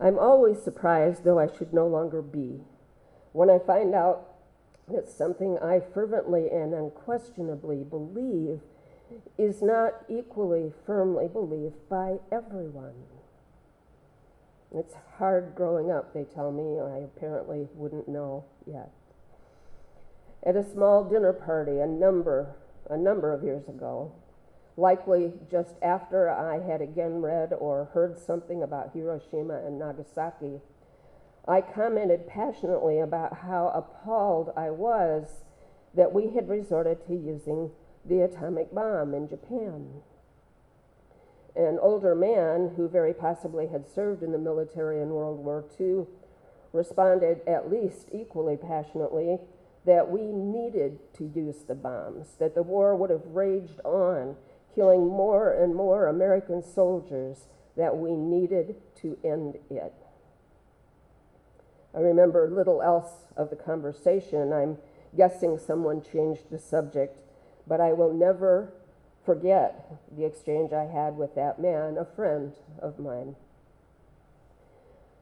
I'm always surprised, though I should no longer be, when I find out that something I fervently and unquestionably believe is not equally firmly believed by everyone. It's hard growing up, they tell me. I apparently wouldn't know yet. At a small dinner party a number, a number of years ago, likely just after I had again read or heard something about Hiroshima and Nagasaki, I commented passionately about how appalled I was that we had resorted to using the atomic bomb in Japan. An older man who very possibly had served in the military in World War II responded at least equally passionately that we needed to use the bombs, that the war would have raged on, killing more and more American soldiers, that we needed to end it. I remember little else of the conversation. I'm guessing someone changed the subject, but I will never forget the exchange I had with that man, a friend of mine.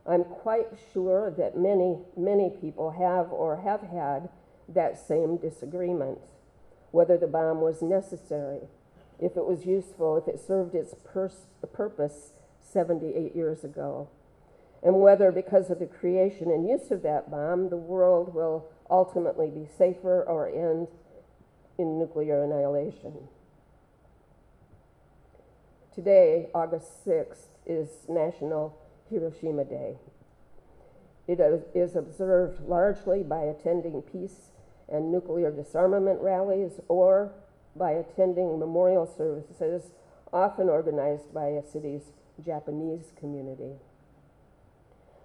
I'm quite sure that many, many people have or have had that same disagreement whether the bomb was necessary, if it was useful, if it served its pers- purpose 78 years ago, and whether, because of the creation and use of that bomb, the world will ultimately be safer or end in nuclear annihilation. Today, August 6th, is National Hiroshima Day. It is observed largely by attending peace and nuclear disarmament rallies or by attending memorial services, often organized by a city's Japanese community.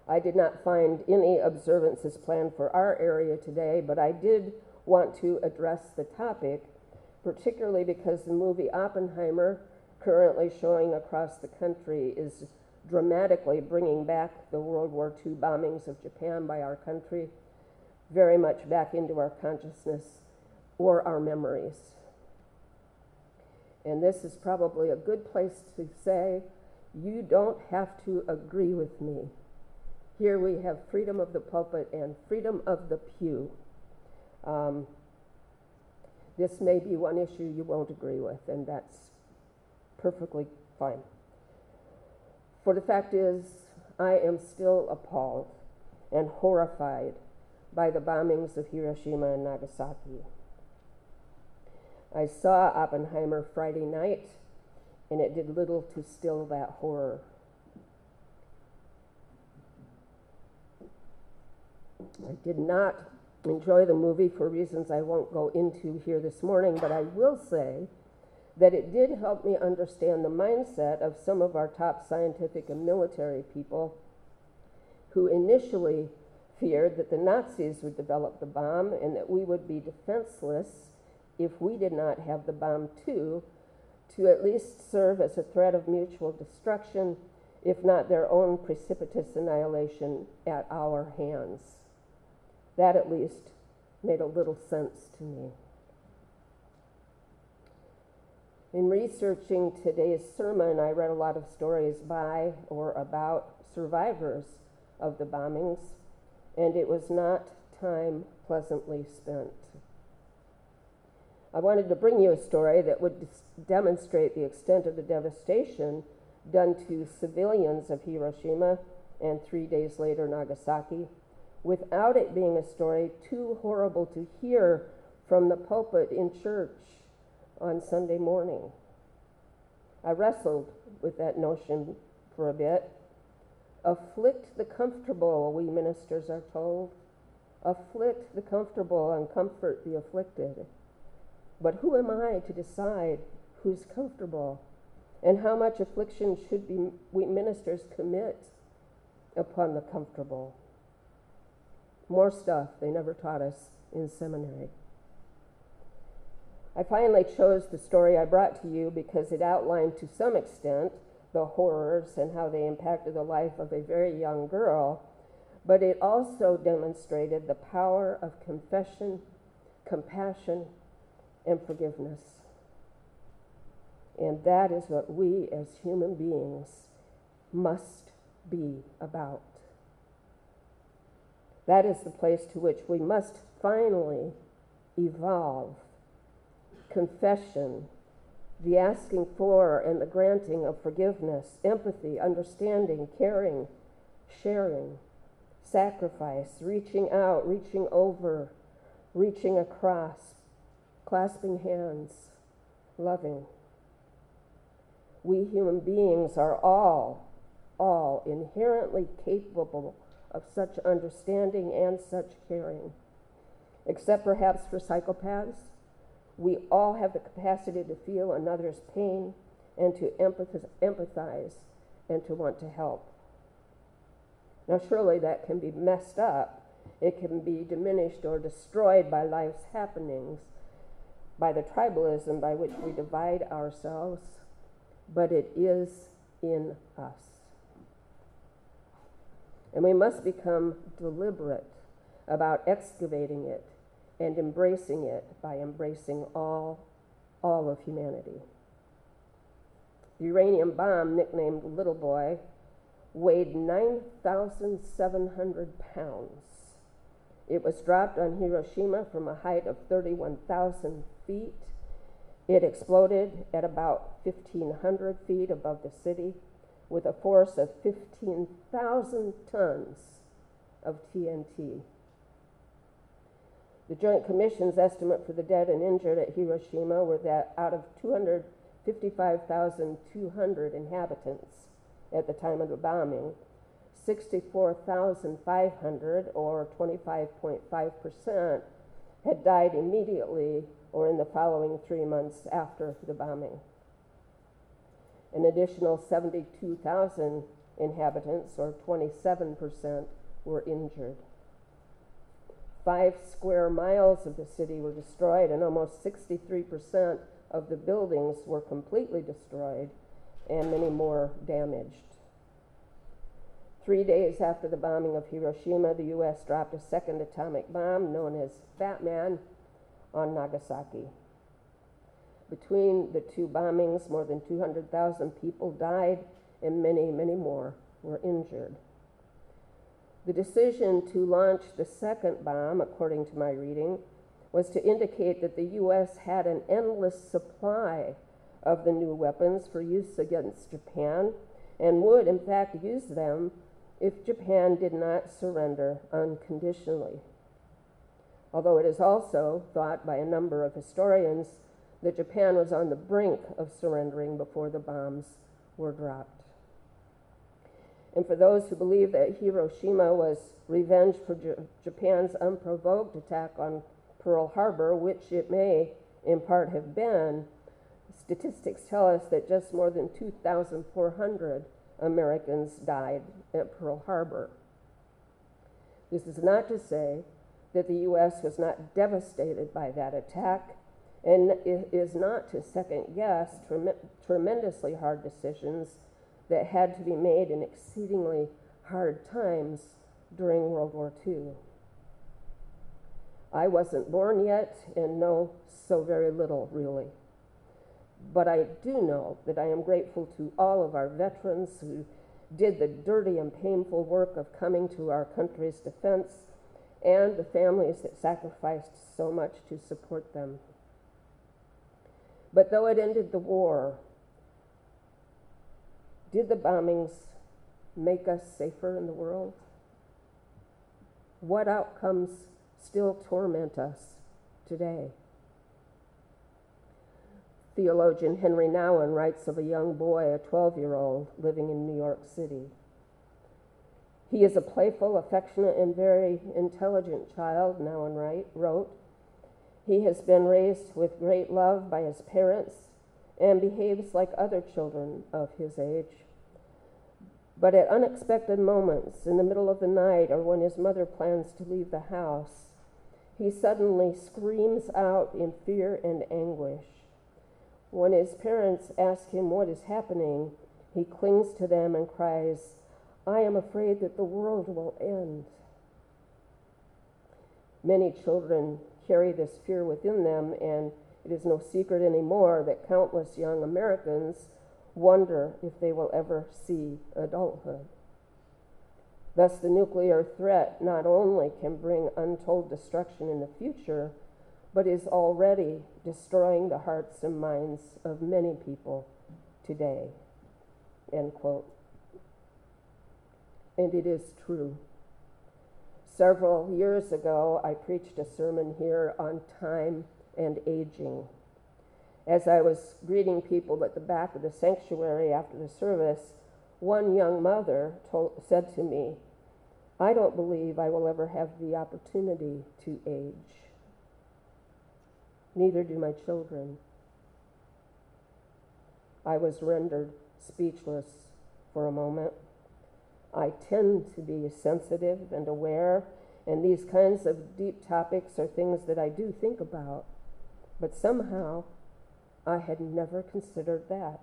I did not find any observances planned for our area today, but I did want to address the topic, particularly because the movie Oppenheimer, currently showing across the country, is dramatically bringing back the World War II bombings of Japan by our country very much back into our consciousness or our memories. And this is probably a good place to say, you don't have to agree with me. Here we have freedom of the pulpit and freedom of the pew. Um, this may be one issue you won't agree with, and that's perfectly fine. For the fact is, I am still appalled and horrified by the bombings of Hiroshima and Nagasaki. I saw Oppenheimer Friday night, and it did little to still that horror. I did not enjoy the movie for reasons I won't go into here this morning, but I will say that it did help me understand the mindset of some of our top scientific and military people who initially feared that the Nazis would develop the bomb and that we would be defenseless if we did not have the bomb too, to at least serve as a threat of mutual destruction, if not their own precipitous annihilation at our hands. That at least made a little sense to me. In researching today's sermon, I read a lot of stories by or about survivors of the bombings, and it was not time pleasantly spent. I wanted to bring you a story that would demonstrate the extent of the devastation done to civilians of Hiroshima and three days later Nagasaki without it being a story too horrible to hear from the pulpit in church on Sunday morning. I wrestled with that notion for a bit. Afflict the comfortable, we ministers are told. Afflict the comfortable and comfort the afflicted. But who am I to decide who's comfortable and how much affliction should be, we ministers commit upon the comfortable? More stuff they never taught us in seminary. I finally chose the story I brought to you because it outlined to some extent the horrors and how they impacted the life of a very young girl, but it also demonstrated the power of confession, compassion, and forgiveness. And that is what we as human beings must be about. That is the place to which we must finally evolve. Confession, the asking for and the granting of forgiveness, empathy, understanding, caring, sharing, sacrifice, reaching out, reaching over, reaching across, clasping hands, loving. We human beings are all, all inherently capable of such understanding and such caring. Except perhaps for psychopaths, we all have the capacity to feel another's pain and to empathize and to want to help. Now, surely that can be messed up. It can be diminished or destroyed by life's happenings, by the tribalism by which we divide ourselves, but it is in us. And we must become deliberate about excavating it and embracing it by embracing all, all of humanity. The uranium bomb, nicknamed Little Boy, weighed 9,700 pounds. It was dropped on Hiroshima from a height of 31,000 feet. It exploded at about 1,500 feet above the city with a force of 15,000 tons of TNT. The Joint Commission's estimate for the dead and injured at Hiroshima were that out of 255,200 inhabitants at the time of the bombing, 64,500, or 25.5%, had died immediately or in the following three months after the bombing. An additional 72,000 inhabitants, or 27%, were injured. Five square miles of the city were destroyed, and almost 63% of the buildings were completely destroyed, and many more damaged. Three days after the bombing of Hiroshima, the U.S. dropped a second atomic bomb known as Fat Man on Nagasaki. Between the two bombings, more than 200,000 people died, and many, many more were injured. The decision to launch the second bomb, according to my reading, was to indicate that the U.S. had an endless supply of the new weapons for use against Japan and would, in fact, use them if Japan did not surrender unconditionally. Although it is also thought by a number of historians that Japan was on the brink of surrendering before the bombs were dropped. And for those who believe that Hiroshima was revenge for J- Japan's unprovoked attack on Pearl Harbor, which it may in part have been, statistics tell us that just more than 2,400 Americans died at Pearl Harbor. This is not to say that the U.S. was not devastated by that attack, and is not to second guess trem- tremendously hard decisions that had to be made in exceedingly hard times during World War II. I wasn't born yet and know so very little, really. But I do know that I am grateful to all of our veterans who did the dirty and painful work of coming to our country's defense and the families that sacrificed so much to support them. But though it ended the war, did the bombings make us safer in the world? What outcomes still torment us today? Theologian Henry Nouwen writes of a young boy, a 12 year old, living in New York City. He is a playful, affectionate, and very intelligent child, Nouwen wrote. He has been raised with great love by his parents and behaves like other children of his age. But at unexpected moments, in the middle of the night or when his mother plans to leave the house, he suddenly screams out in fear and anguish. When his parents ask him what is happening, he clings to them and cries, I am afraid that the world will end. Many children carry this fear within them, and it is no secret anymore that countless young Americans wonder if they will ever see adulthood. Thus, the nuclear threat not only can bring untold destruction in the future, but is already destroying the hearts and minds of many people today. End quote. And it is true. Several years ago, I preached a sermon here on time and aging. As I was greeting people at the back of the sanctuary after the service, one young mother told, said to me, I don't believe I will ever have the opportunity to age. Neither do my children. I was rendered speechless for a moment. I tend to be sensitive and aware, and these kinds of deep topics are things that I do think about. But somehow, I had never considered that.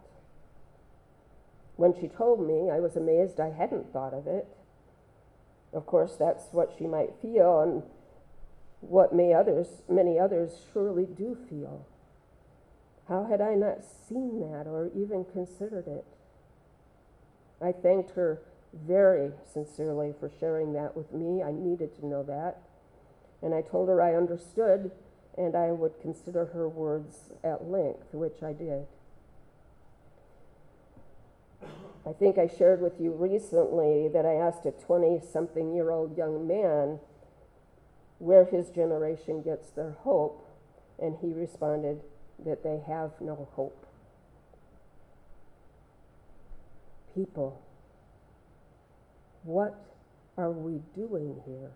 When she told me, I was amazed I hadn't thought of it. Of course, that's what she might feel, and what may others, many others surely do feel. How had I not seen that or even considered it? I thanked her very sincerely for sharing that with me. I needed to know that. And I told her I understood and I would consider her words at length, which I did. I think I shared with you recently that I asked a 20 something year old young man where his generation gets their hope, and he responded that they have no hope. People what are we doing here?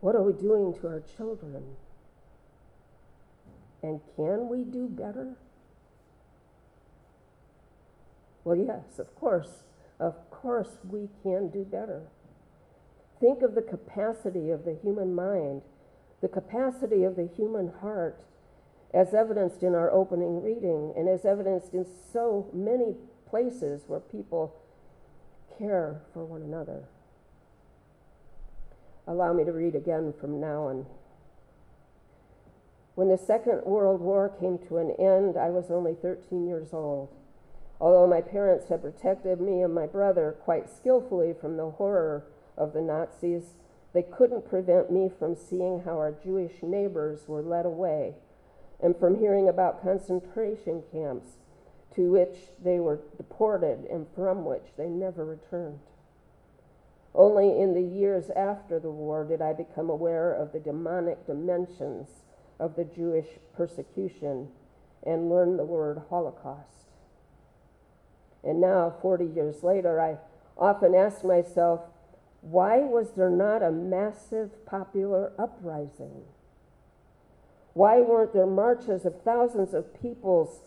What are we doing to our children? And can we do better? Well, yes, of course. Of course, we can do better. Think of the capacity of the human mind, the capacity of the human heart, as evidenced in our opening reading and as evidenced in so many places where people care for one another. Allow me to read again from Nouwen. When the Second World War came to an end, I was only 13 years old. Although my parents had protected me and my brother quite skillfully from the horror of the Nazis, they couldn't prevent me from seeing how our Jewish neighbors were led away and from hearing about concentration camps to which they were deported and from which they never returned. Only in the years after the war did I become aware of the demonic dimensions of the Jewish persecution and learn the word Holocaust. And now, 40 years later, I often ask myself, why was there not a massive popular uprising? Why weren't there marches of thousands of peoples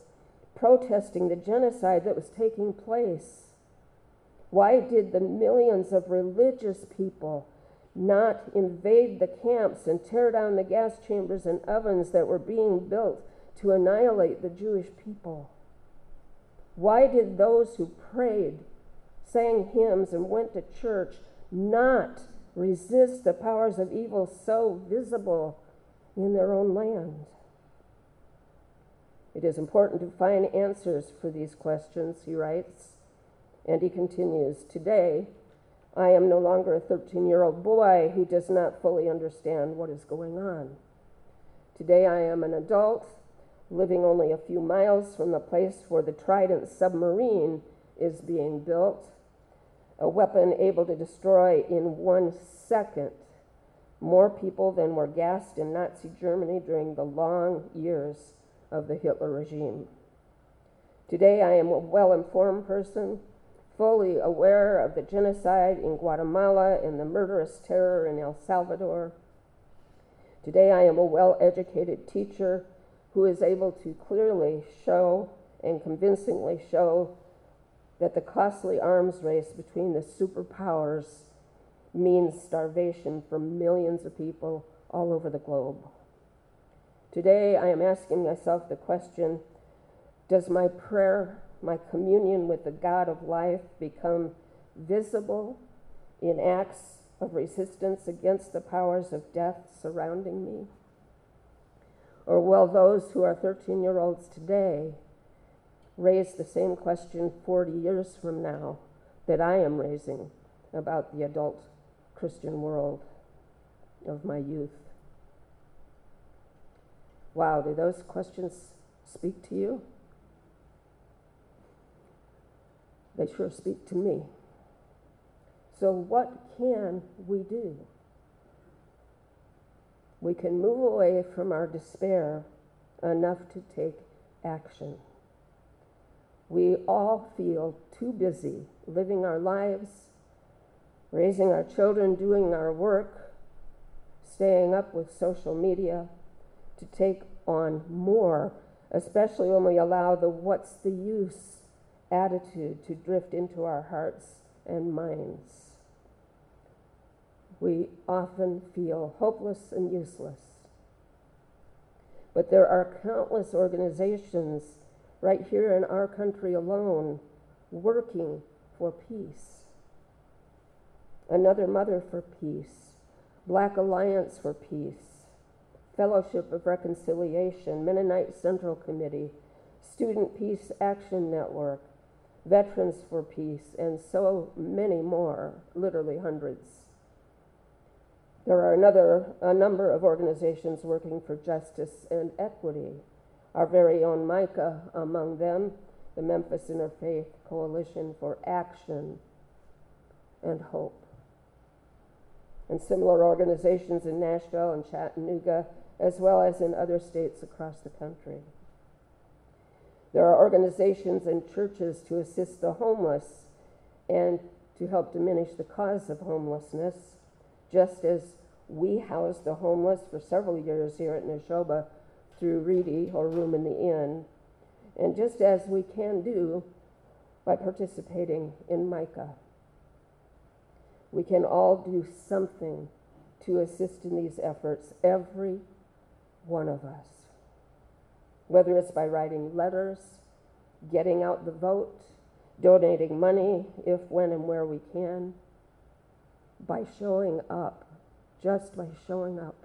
protesting the genocide that was taking place? Why did the millions of religious people not invade the camps and tear down the gas chambers and ovens that were being built to annihilate the Jewish people? Why did those who prayed, sang hymns, and went to church not resist the powers of evil so visible in their own land? It is important to find answers for these questions, he writes. And he continues Today, I am no longer a 13 year old boy who does not fully understand what is going on. Today, I am an adult living only a few miles from the place where the Trident submarine is being built, a weapon able to destroy in one second more people than were gassed in Nazi Germany during the long years of the Hitler regime. Today, I am a well informed person, fully aware of the genocide in Guatemala and the murderous terror in El Salvador. Today, I am a well educated teacher who is able to clearly show and convincingly show that the costly arms race between the superpowers means starvation for millions of people all over the globe. Today, I am asking myself the question Does my prayer, my communion with the God of life, become visible in acts of resistance against the powers of death surrounding me? Or will those who are 13 year olds today raise the same question 40 years from now that I am raising about the adult Christian world of my youth? Wow, do those questions speak to you? They sure speak to me. So, what can we do? We can move away from our despair enough to take action. We all feel too busy living our lives, raising our children, doing our work, staying up with social media to take on more, especially when we allow the what's the use attitude to drift into our hearts and minds. We often feel hopeless and useless. But there are countless organizations right here in our country alone working for peace. Another Mother for Peace, Black Alliance for Peace, Fellowship of Reconciliation, Mennonite Central Committee, Student Peace Action Network, Veterans for Peace, and so many more, literally hundreds. There are another, a number of organizations working for justice and equity. Our very own Micah among them, the Memphis Interfaith Coalition for Action and Hope. And similar organizations in Nashville and Chattanooga, as well as in other states across the country. There are organizations and churches to assist the homeless and to help diminish the cause of homelessness, just as we housed the homeless for several years here at Neshoba through Reedy or Room in the Inn, and just as we can do by participating in Micah. We can all do something to assist in these efforts, every one of us whether it's by writing letters, getting out the vote, donating money if, when, and where we can, by showing up, just by showing up.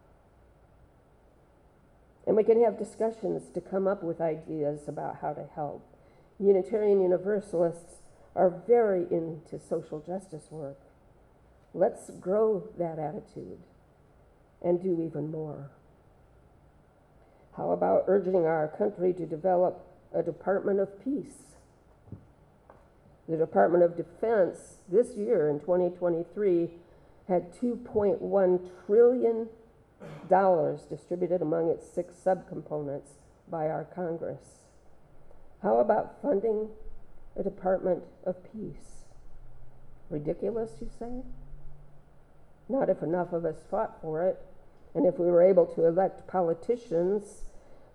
And we can have discussions to come up with ideas about how to help. Unitarian Universalists are very into social justice work. Let's grow that attitude and do even more. How about urging our country to develop a Department of Peace? The Department of Defense this year in 2023 had $2.1 trillion distributed among its six subcomponents by our Congress. How about funding a Department of Peace? Ridiculous, you say? Not if enough of us fought for it, and if we were able to elect politicians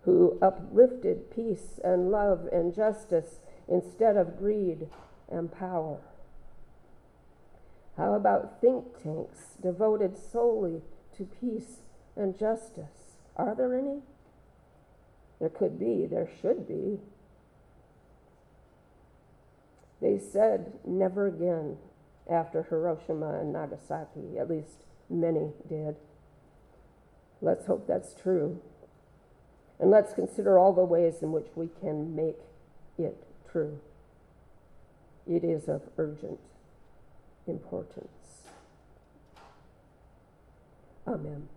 who uplifted peace and love and justice instead of greed and power? How about think tanks devoted solely to peace and justice? Are there any? There could be, there should be. They said never again after Hiroshima and Nagasaki, at least many did. Let's hope that's true. And let's consider all the ways in which we can make it true. It is of urgent importance. Amen.